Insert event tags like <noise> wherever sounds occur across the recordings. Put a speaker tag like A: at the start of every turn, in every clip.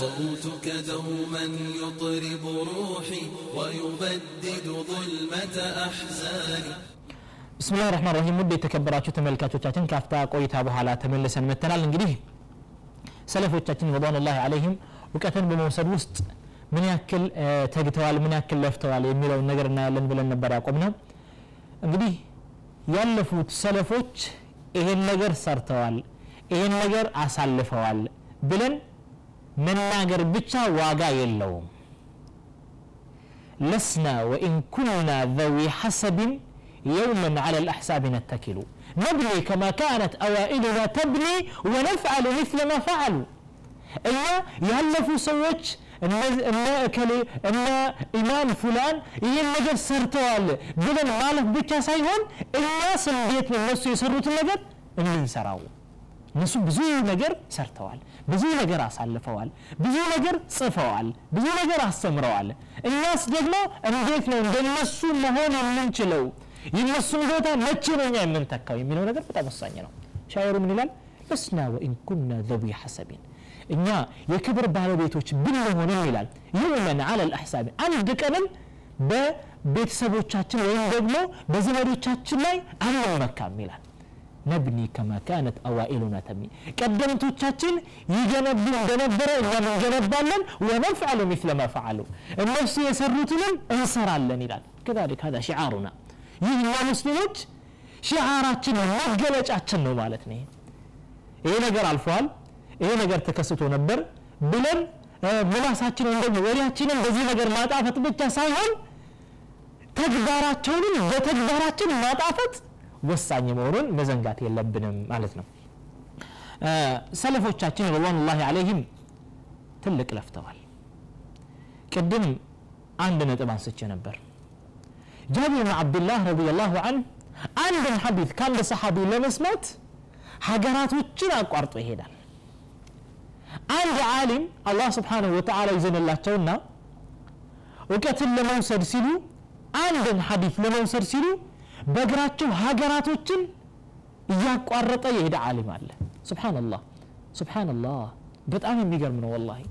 A: صوتك دوما يطرب روحي ويبدد ظلمة أحزاني.
B: بسم الله الرحمن الرحيم. ውድ የተከበራችሁ ተመልካቾቻችን ካፍታ ቆይታ በኋላ ተመልሰን መተናል እንግዲህ ሰለፎቻችን ረضዋኑላህ አለይህም እውቀትን በመውሰድ ውስጥ ምን ያክል ተግተዋል ምን ያክል ለፍተዋል የሚለውን ነገር እናያለን ብለን ነበር ያቆም ነው እንግዲህ ያለፉት ሰለፎች ይሄን ነገር ሰርተዋል ይሄን ነገር አሳልፈዋል ብለን መናገር ብቻ ዋጋ የለውም لسنا وإن كنا ذوي حسب يوما على الأحساب نتكل نبني كما كانت أوائلنا تبني ونفعل مثل ما فعلوا እኛ ያለፉ ሰዎች እነ እነ እከሌ እነ ኢማም ፉላን ይህን ነገር ሰርተዋል ብለን ማለፍ ብቻ ሳይሆን እኛስ እንዴት ነው እነሱ የሰሩትን ነገር እንንሰራው እነሱ ብዙ ነገር ሰርተዋል ብዙ ነገር አሳልፈዋል ብዙ ነገር ጽፈዋል ብዙ ነገር አስተምረዋል። እኛስ ደግሞ እንዴት ነው እንደነሱ መሆን የምንችለው? የነሱን ቦታ መቼ ነው እኛ የምንተካው? የሚለው ነገር በጣም ወሳኝ ነው። ሻወሩ ምን ይላል? ለስና ወኢን ኩና ሐሰቢን እኛ የክብር ባለቤቶች ብንሆንም ይላል? ይውመን አለ ልአሕሳቢ አንድ ቀንም በቤተሰቦቻችን ወይም ደግሞ በዘመዶቻችን ላይ አንመካም ይላል ነብኒ ከማ ካነት አዋኢሉና ተብኒ ቀደምቶቻችን ይገነቡ እንደነበረ እኛም እንገነባለን ወነፍዐሉ ሚስለ ማ ፈዓሉ እነሱ የሰሩትንም እንሰራለን ይላል። ከዛሊክ ሀዛ ሽዓሩና። ይህ እኛ ሙስሊሞች ሽዓራችን መገለጫችን ነው ማለት ነው ይሄ። ነገር አልፈዋል ይሄ ነገር ተከስቶ ነበር ብለን ምላሳችንን ደግሞ ወሬያችንን በዚህ ነገር ማጣፈጥ ብቻ ሳይሆን ተግባራቸውንም በተግባራችን ማጣፈጥ ወሳኝ መሆኑን መዘንጋት የለብንም ማለት ነው። ሰለፎቻችን ረድዋኑላሂ አለይህም ትልቅ ለፍተዋል። ቅድም አንድ ነጥብ አንስቼ ነበር። ጃቢር ብን ዓብድላህ ረዲየላሁ አንህ አንድን ሐዲት ከአንድ ሰሓቢ ለመስማት ሀገራቶችን አቋርጦ ይሄዳል። አንድ ዓሊም አላህ ስብሓንሁ ወተዓላ ይዘንላቸውና እውቀትን ለመውሰድ ሲሉ አንድን ሐዲት ለመውሰድ ሲሉ በእግራቸው ሀገራቶችን እያቋረጠ የሄደ ዓሊም አለ። ስብሓንላህ ስብሓንላህ በጣም የሚገርም ነው ወላሂ።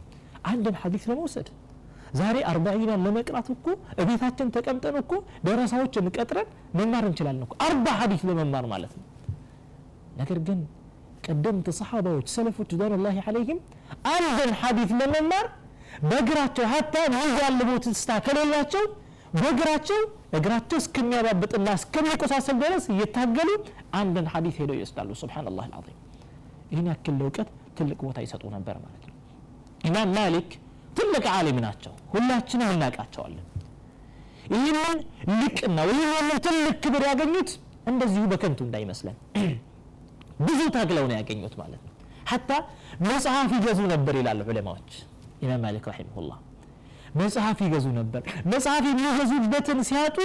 B: አንድን ሐዲት ለመውሰድ ዛሬ አርባዒናን ለመቅራት እኮ እቤታችን ተቀምጠን እኮ ደረሳዎችን ቀጥረን መማር እንችላለን እኮ። አርባ ሐዲት ለመማር ማለት ነው። ነገር ግን ቀደምት ሰሓባዎች ሰለፎች ሪድዋኑላሂ አለይህም አንድን ሐዲት ለመማር በእግራቸው ሀታ የሚጋልቡ ትስታ ከሌላቸው በእግራቸው እግራቸው እስከሚያባብጥና እስከሚቆሳሰል ድረስ እየታገሉ አንድን ሐዲት ሄደው ይወስዳሉ። ስብሓንላህ አልዓዚም። ይህን ያክል ለእውቀት ትልቅ ቦታ ይሰጡ ነበር ማለት ነው። ኢማም ማሊክ ትልቅ ዓሊም ናቸው። ሁላችንም እናውቃቸዋለን። ይህንን ልቅና ይህንን ትልቅ ክብር ያገኙት እንደዚሁ በከንቱ እንዳይመስለን <clears throat> ብዙ ታግለው ነው ያገኙት ማለት ነው። ሐታ መጽሐፍ ይገዙ ነበር ይላሉ ዑለማዎች። ኢማም ማሊክ ረሒመሁላህ መጽሐፍ ይገዙ ነበር። መጽሐፍ የሚገዙበትን ሲያጡ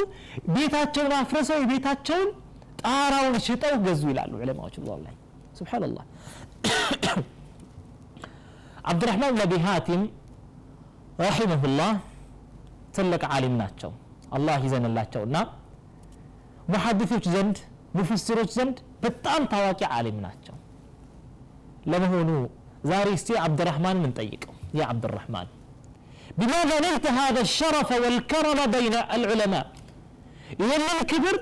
B: ቤታቸውን አፍርሰው የቤታቸውን ጣራውን ሽጠው ገዙ ይላሉ ዑለማዎች። ላይ ስብሓንላህ <coughs> አብዱራሕማን ነቢ ሃቲም ረሒመሁላህ ትልቅ ዓሊም ናቸው። አላህ ይዘንላቸው እና ሙሐዲሶች ዘንድ ሙፍሲሮች ዘንድ በጣም ታዋቂ ዓሊም ናቸው። ለመሆኑ ዛሬ እስቲ አብዱራሕማንን እንጠይቀው። ያ አብዱራሕማን بماذا نلت هذا الشرف والكرم بين العلماء ይህንን ክብር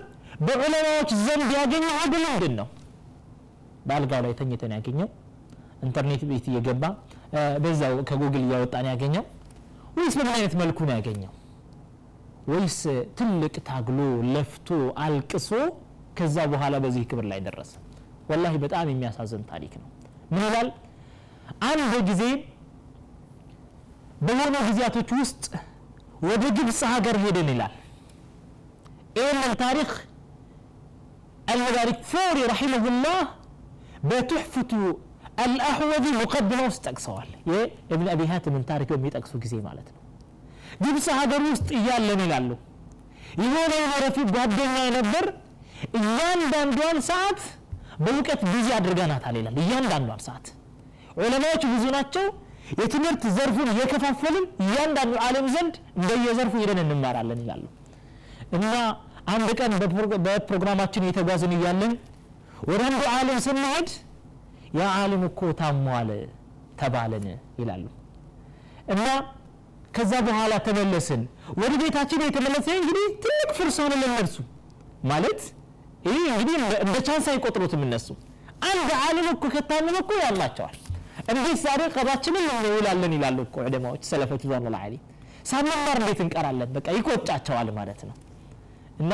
B: በዑለማዎች ዘንድ ያገኘው በምንድን ነው በአልጋው ላይ ተኝተን ያገኘው ኢንተርኔት ቤት እየገባ በዛው ከጉግል እያወጣን ያገኘው ወይስ በምን አይነት መልኩ ነው ያገኘው ወይስ ትልቅ ታግሎ ለፍቶ አልቅሶ ከዛ በኋላ በዚህ ክብር ላይ ደረሰ ወላሂ በጣም የሚያሳዝን ታሪክ ነው ምን ይላል አንድ ጊዜ በሆነ ጊዜያቶች ውስጥ ወደ ግብፅ ሀገር ሄደን ይላል። ይህንን ታሪክ አልመዳሪክ ፎሪ ረሒመሁላህ በትሕፍቱ አልአሕወዚ ሙቀድማ ውስጥ ጠቅሰዋል። የእብን አቢ ሀትምን ታሪክ በሚጠቅሱ ጊዜ ማለት ነው። ግብፅ ሀገር ውስጥ እያለን ይላሉ። የሆነ የመረፊ ጓደኛ ነበር እያንዳንዷን ሰዓት በእውቀት ጊዜ አድርገናታል ይላል። እያንዳንዷን ሰዓት ዑለማዎች ብዙ ናቸው። የትምህርት ዘርፉን እየከፋፈልን እያንዳንዱ ዓለም ዘንድ እንደየዘርፉ ሄደን እንማራለን ይላሉ። እና አንድ ቀን በፕሮግራማችን እየተጓዝን እያለን ወደ አንዱ ዓለም ስንሄድ ያ ዓለም እኮ ታሟል ተባለን ይላሉ። እና ከዛ በኋላ ተመለስን። ወደ ቤታችን የተመለሰ እንግዲህ ትልቅ ፍርስ ሆነ ለነርሱ ማለት ይህ እንግዲህ እንደ ቻንስ አይቆጥሩትም እነሱ። አንድ ዓለም እኮ ከታመመ እኮ ያማቸዋል እንዴት ዛሬ ቀባችንን እንውላለን ይላሉ እኮ ዑለማዎች ሰለፈቱ ዛን ልዓሊ ሳንማር እንዴት እንቀራለን? በቃ ይቆጫቸዋል ማለት ነው። እና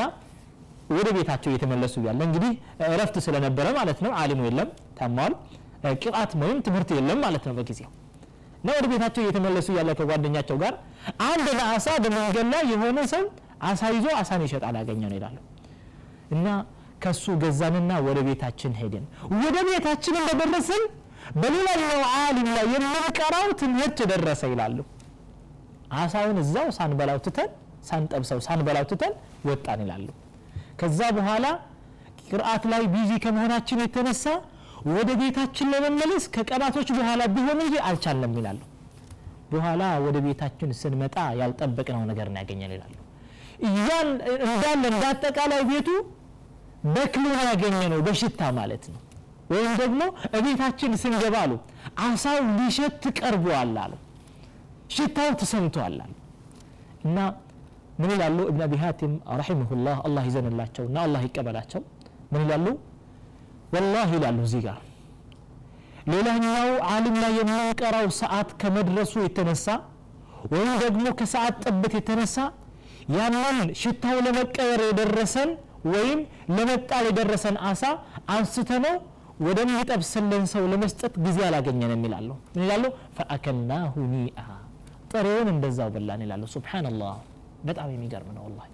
B: ወደ ቤታቸው እየተመለሱ ያለ እንግዲህ እረፍት ስለነበረ ማለት ነው አሊሙ የለም ታሟል። ቅጣት ወይም ትምህርት የለም ማለት ነው በጊዜው። እና ወደ ቤታቸው እየተመለሱ ያለ ከጓደኛቸው ጋር አንድ ለአሳ በመንገድ ላይ የሆነ ሰው አሳ ይዞ አሳን ይሸጣል አገኘ ነው ይላሉ። እና ከሱ ገዛንና ወደ ቤታችን ሄድን። ወደ ቤታችን እንደደረስን በሌላኛው ዓሊም ላይ የምንቀራው ትምህርት ደረሰ ይላሉ። አሳውን እዛው ሳንበላው ትተን ሳንጠብሰው ሳንበላው ትተን ወጣን ይላሉ። ከዛ በኋላ ቅርአት ላይ ቢዚ ከመሆናችን የተነሳ ወደ ቤታችን ለመመለስ ከቀናቶች በኋላ ቢሆን እንጂ አልቻለም ይላሉ። በኋላ ወደ ቤታችን ስንመጣ ያልጠበቅነው ነገር እናያገኛል ይላሉ። እያን እንዳለ እንዳጠቃላይ ቤቱ በክሉን ያገኘ ነው በሽታ ማለት ነው ወይም ደግሞ እቤታችን ስንገባ አሉ አሳው ሊሸት ቀርቧል አሉ ሽታው ተሰምቷል አሉ። እና ምን ይላሉ? እብን አቢ ሀቲም ረሒመሁላህ አላህ ይዘንላቸውና አላህ ይቀበላቸው። ምን ይላሉ? ወላሂ ይላሉ እዚህ ጋር ሌላኛው ዓለም ላይ የምንቀራው ሰዓት ከመድረሱ የተነሳ ወይም ደግሞ ከሰዓት ጥበት የተነሳ ያንን ሽታው ለመቀየር የደረሰን ወይም ለመጣል የደረሰን አሳ አንስተ ነው ወደሚጠብስልን ሰው ለመስጠት ጊዜ አላገኘንም ይላሉ ምን ይላሉ ፈአከልናሁ ኒአ ጥሬውን እንደዛው በላን ይላሉ ሱብሓነላህ በጣም የሚገርም ነው ወላሂ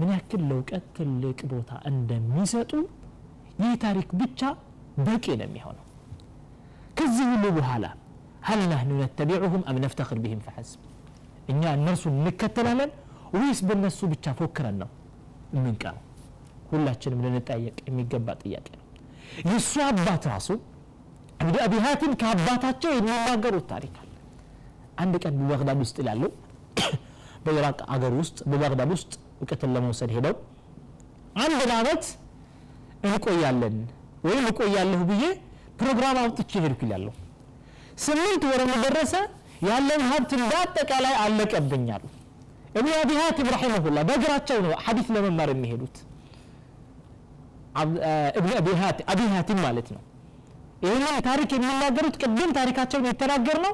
B: ምን ያክል ለእውቀት ትልቅ ቦታ እንደሚሰጡ ይህ ታሪክ ብቻ በቂ ነው የሚሆነው ከዚህ ሁሉ በኋላ هل نحن نتبعهم أم نفتخر بهم فحسب እኛ እነርሱን እንከተላለን ወይስ በእነሱ ብቻ ፎክረን ነው የምንቀረው ሁላችንም ልንጠየቅ የሚገባ ጥያቄ ነው የእሱ አባት ራሱ እንግዲህ አቢ ሀቲም ከአባታቸው የሚናገሩት ታሪክ አለ። አንድ ቀን በበግዳድ ውስጥ ይላሉ። <coughs> በኢራቅ አገር ውስጥ በባግዳድ ውስጥ እውቀትን ለመውሰድ ሄደው አንድ አመት እንቆያለን ወይም እቆያለሁ ብዬ ፕሮግራም አውጥቼ ሄድኩ ይላሉ። ስምንት ወር ደረሰ ያለን ሀብት እንዳጠቃላይ አለቀብኛሉ እብን አቢ ሀቲም ረሒመሁላ በእግራቸው ነው ሐዲስ ለመማር የሚሄዱት እብን አቢ ሀቲም ማለት ነው። ይህንን ታሪክ የሚናገሩት ቅድም ታሪካቸውን የተናገር ነው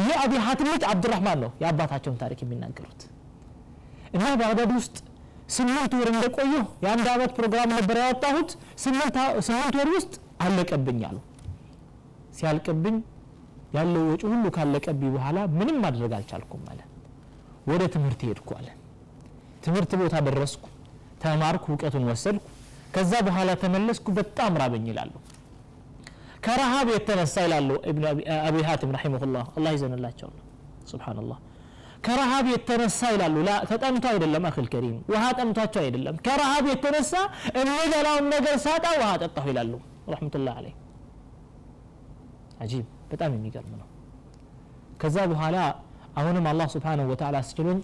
B: የአቢ ሀቲም ልጅ አብዱራህማን ነው። የአባታቸውን ታሪክ የሚናገሩት እና ባግዳድ ውስጥ ስምንት ወር እንደቆየሁ የአንድ አመት ፕሮግራም ነበር ያወጣሁት። ስምንት ወር ውስጥ አለቀብኝ አሉ። ሲያልቅብኝ ያለው ወጪ ሁሉ ካለቀብኝ በኋላ ምንም ማድረግ አልቻልኩም አለ። ወደ ትምህርት ሄድኩ አለ። ትምህርት ቦታ ደረስኩ። ተማርኩ እውቀቱን ወሰድኩ ከዛ በኋላ ተመለስኩ በጣም ራበኝ ይላሉ። ከረሃብ የተነሳ ይላሉ አቢ ሀቲም ረሒመሁላህ አላህ ይዘንላቸው ስብሓንላህ ከረሃብ የተነሳ ይላሉ ተጠምቶ አይደለም አክል ከሪም ውሃ ጠምቷቸው አይደለም። ከረሃብ የተነሳ የሚበላውን ነገር ሳጣ ውሃ ጠጣሁ ይላሉ ረሕመቱላህ አለይ አጂብ በጣም የሚገርም ነው። ከዛ በኋላ አሁንም አላህ ስብሓንሁ ወተዓላ አስችሎኝ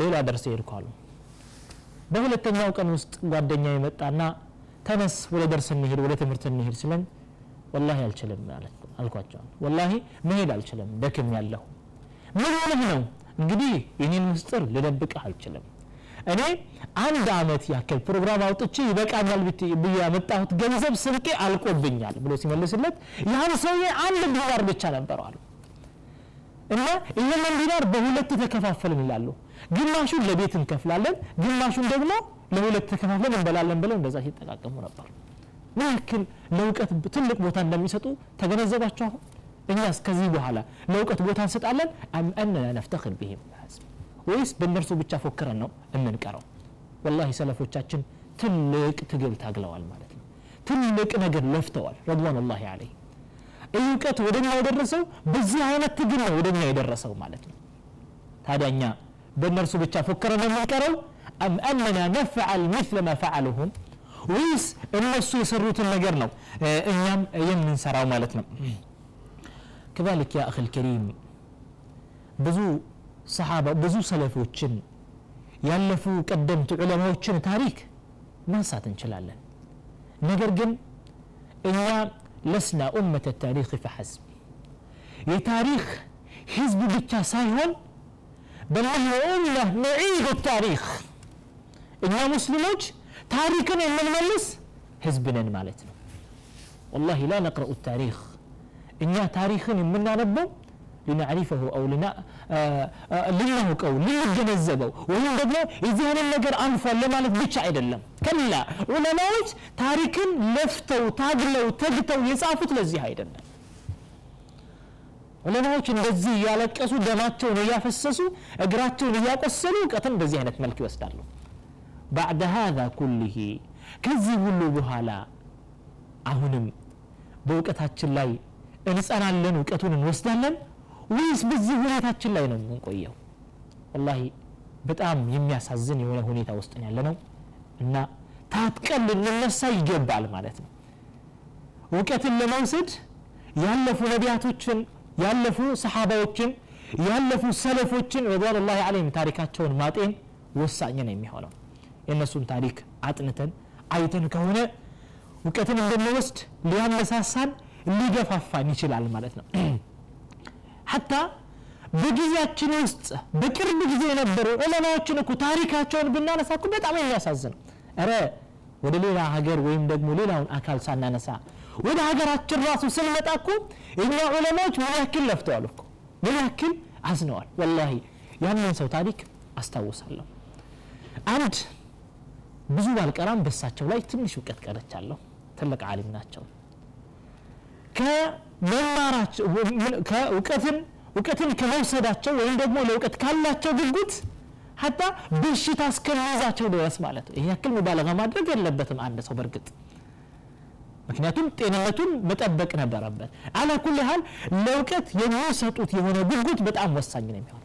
B: ሌላ ደርስ ሄድኳሉ በሁለተኛው ቀን ውስጥ ጓደኛ የመጣና ተነስ ወደ ደርስ እንሄድ ወደ ትምህርት እንሄድ ስለን ወላሂ አልችልም አልኳቸው። ወላሂ መሄድ አልችልም ደክም ያለሁ። ምን ሆነህ ነው? እንግዲህ ይህንን ምስጢር ልደብቅህ አልችልም። እኔ አንድ አመት ያክል ፕሮግራም አውጥቼ ይበቃኛል ብዬ ያመጣሁት ገንዘብ ስንቄ አልቆብኛል ብሎ ሲመልስለት ያን ሰውዬ አንድ ዲናር ብቻ ነበረው አሉ። እና ይህንን ዲናር በሁለት ተከፋፈልን ይላሉ። ግማሹን ለቤት እንከፍላለን ግማሹን ደግሞ ለሁለት ተከፋፍለን እንበላለን ብለው እንደዛ ሲጠቃቀሙ ነበር። ምን ያክል ለእውቀት ትልቅ ቦታ እንደሚሰጡ ተገነዘባቸው አሁን? እኛ እስከዚህ በኋላ ለእውቀት ቦታ እንሰጣለን? አም ነፍተክር ብህም ወይስ በእነርሱ ብቻ ፎክረን ነው የምንቀረው? ወላሂ ሰለፎቻችን ትልቅ ትግል ታግለዋል ማለት ነው። ትልቅ ነገር ለፍተዋል። ረድዋን ላህ አለይ እውቀት ወደኛ የደረሰው በዚህ አይነት ትግል ነው ወደኛ የደረሰው ማለት ነው። ታዲያ እኛ በእነርሱ ብቻ ፎክረን ነው የምንቀረው አም አነና ነፍዓል ምስለ ማ ፈዓሉሁም ወይስ እነሱ የሰሩትን ነገር ነው እኛም የምንሰራው ማለት ነው كذلك يا أخي الكريم ብዙ ሰሓባ ብዙ ሰለፎችን ያለፉ ቀደምት ዑለማዎችን ታሪክ ማንሳት እንችላለን ነገር ግን እኛ ለስና ኡመተ ታሪክ ፈሐስብ የታሪክ ህዝብ ብቻ ሳይሆን በነህኑ ኡማ ነዒዱ ታሪክ እኛ ሙስሊሞች ታሪክን የምንመልስ ህዝብ ማለት ነው። ወላሂ ላ ነቅረኡ ታሪክ እኛ ታሪክን የምናነበው ልናዕሪፈሁ አው ልናውቀው ልንገነዘበው ወይም ደግሞ የዚህ አይነት ነገር አልፏል ለማለት ብቻ አይደለም። ከላ ዑለማዎች ታሪክን ለፍተው ታግለው ተግተው የጻፉት ለዚህ አይደለም። ዑለማዎች እንደዚህ እያለቀሱ ደማቸውን እያፈሰሱ እግራቸውን እያቆሰሉ እውቀትን እንደዚህ አይነት መልክ ይወስዳሉ ባዕደ ሃዛ ኩልሂ ከዚህ ሁሉ በኋላ አሁንም በእውቀታችን ላይ እንጸናለን፣ እውቀቱን እንወስዳለን ወይስ በዚህ ሁኔታችን ላይ ነው የምንቆየው? ወላሂ በጣም የሚያሳዝን የሆነ ሁኔታ ውስጥ ያለ ነው እና ታጥቀን ልንነሳ ይገባል ማለት ነው። እውቀትን ለመውሰድ ያለፉ ነቢያቶችን፣ ያለፉ ሰሓባዎችን፣ ያለፉ ሰለፎችን ረዲየላሁ ዐንሁም ታሪካቸውን ማጤን ወሳኝ ነው የሚሆነው። የእነሱን ታሪክ አጥንተን አይተን ከሆነ እውቀትን እንድንወስድ ሊያነሳሳን ሊገፋፋን ይችላል ማለት ነው። <clears throat> ሐታ በጊዜያችን ውስጥ በቅርብ ጊዜ የነበሩ ዑለማዎችን እኮ ታሪካቸውን ብናነሳ እኮ በጣም የሚያሳዝን። ረ ወደ ሌላ ሀገር ወይም ደግሞ ሌላውን አካል ሳናነሳ ወደ ሀገራችን ራሱ ስንመጣ እኮ እኛ ዑለማዎች ምን ያክል ለፍተዋል እኮ? ምን ያክል አዝነዋል? ወላሂ ያንን ሰው ታሪክ አስታውሳለሁ። አንድ ብዙ ባልቀራም በሳቸው ላይ ትንሽ እውቀት ቀረቻለሁ ትልቅ አሊም ናቸው። ከእውቀትን እውቀትን ከመውሰዳቸው ወይም ደግሞ ለእውቀት ካላቸው ጉጉት ሀታ በሽታ እስከሚይዛቸው ድረስ ማለት ነው። ይህ ያክል ሙባለጋ ማድረግ የለበትም አንድ ሰው በእርግጥ ምክንያቱም ጤንነቱን መጠበቅ ነበረበት። አላ ኩል ሀል ለእውቀት የሚሰጡት የሆነ ጉጉት በጣም ወሳኝ ነው የሚሆነው።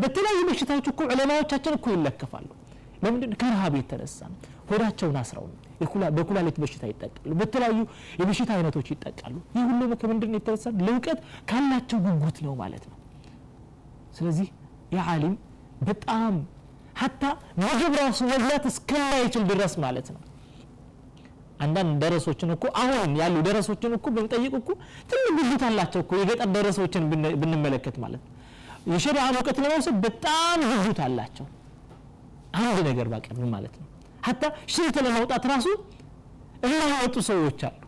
B: በተለያዩ በሽታዎች እኮ ዑለማዎቻችን እኮ ይለከፋሉ ለምንድን ከረሃብ የተነሳ ሆዳቸውን አስረው በኩላሊት በሽታ ይጠቃሉ። በተለያዩ የበሽታ አይነቶች ይጠቃሉ። ይህ ሁሉ ከምንድን የተነሳ? ለእውቀት ካላቸው ጉጉት ነው ማለት ነው። ስለዚህ የዓሊም በጣም ሀታ ምግብ ራሱ መብላት እስከማይችል ድረስ ማለት ነው። አንዳንድ ደረሶችን እኮ አሁን ያሉ ደረሶችን እኮ ብንጠይቅ እኮ ትልቅ ጉጉት አላቸው እኮ የገጠር ደረሶችን ብንመለከት ማለት ነው። የሸሪዓን እውቀት ለመውሰድ በጣም ጉጉት አላቸው አንድ ነገር ባቀር ማለት ነው። ሀታ ሽንት ለማውጣት ራሱ የማይወጡ ሰዎች አሉ።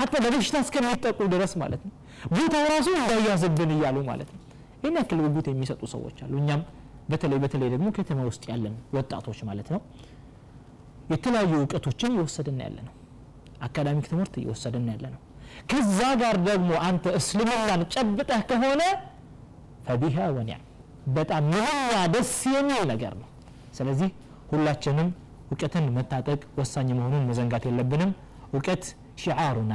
B: ሀታ በበሽታ እስከሚጠቁ ድረስ ማለት ነው። ቦታው ራሱ እንዳያዝብን እያሉ ማለት ነው። ይህን ያክል ጉጉት የሚሰጡ ሰዎች አሉ። እኛም በተለይ በተለይ ደግሞ ከተማ ውስጥ ያለን ወጣቶች ማለት ነው። የተለያዩ እውቀቶችን እየወሰድን ያለ ነው አካዳሚክ ትምህርት እየወሰድን ያለ ነው ከዛ ጋር ደግሞ አንተ እስልምናን ጨብጠህ ከሆነ ፈቢሃ ወኒያ በጣም ምንኛ ደስ የሚል ነገር ነው ስለዚህ ሁላችንም እውቀትን መታጠቅ ወሳኝ መሆኑን መዘንጋት የለብንም። እውቀት ሽዓሩና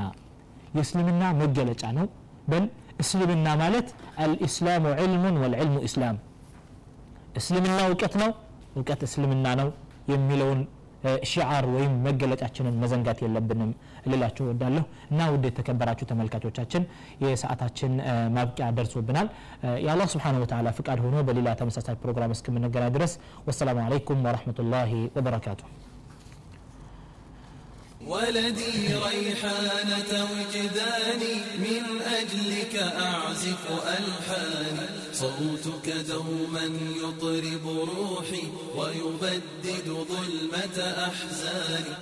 B: የእስልምና መገለጫ ነው። በል እስልምና ማለት አልኢስላሙ ዕልሙን ወልዕልሙ ኢስላም። እስልምና እውቀት ነው እውቀት እስልምና ነው የሚለውን ሽዓር ወይም መገለጫችንን መዘንጋት የለብንም ልላችሁ ወዳለሁ እና ውድ የተከበራችሁ ተመልካቾቻችን የሰዓታችን ማብቂያ ደርሶብናል። የአላህ ስብሓን ወተላ ፍቃድ ሆኖ በሌላ ተመሳሳይ ፕሮግራም እስከምንገናኝ ድረስ ወሰላሙ አለይኩም ወረሕመቱላሂ ወበረካቱሁ
A: ولدي ريحانة وجداني من أجلك أعزف ألحاني صوتك دوما يطرب روحي ويبدد ظلمة أحزاني.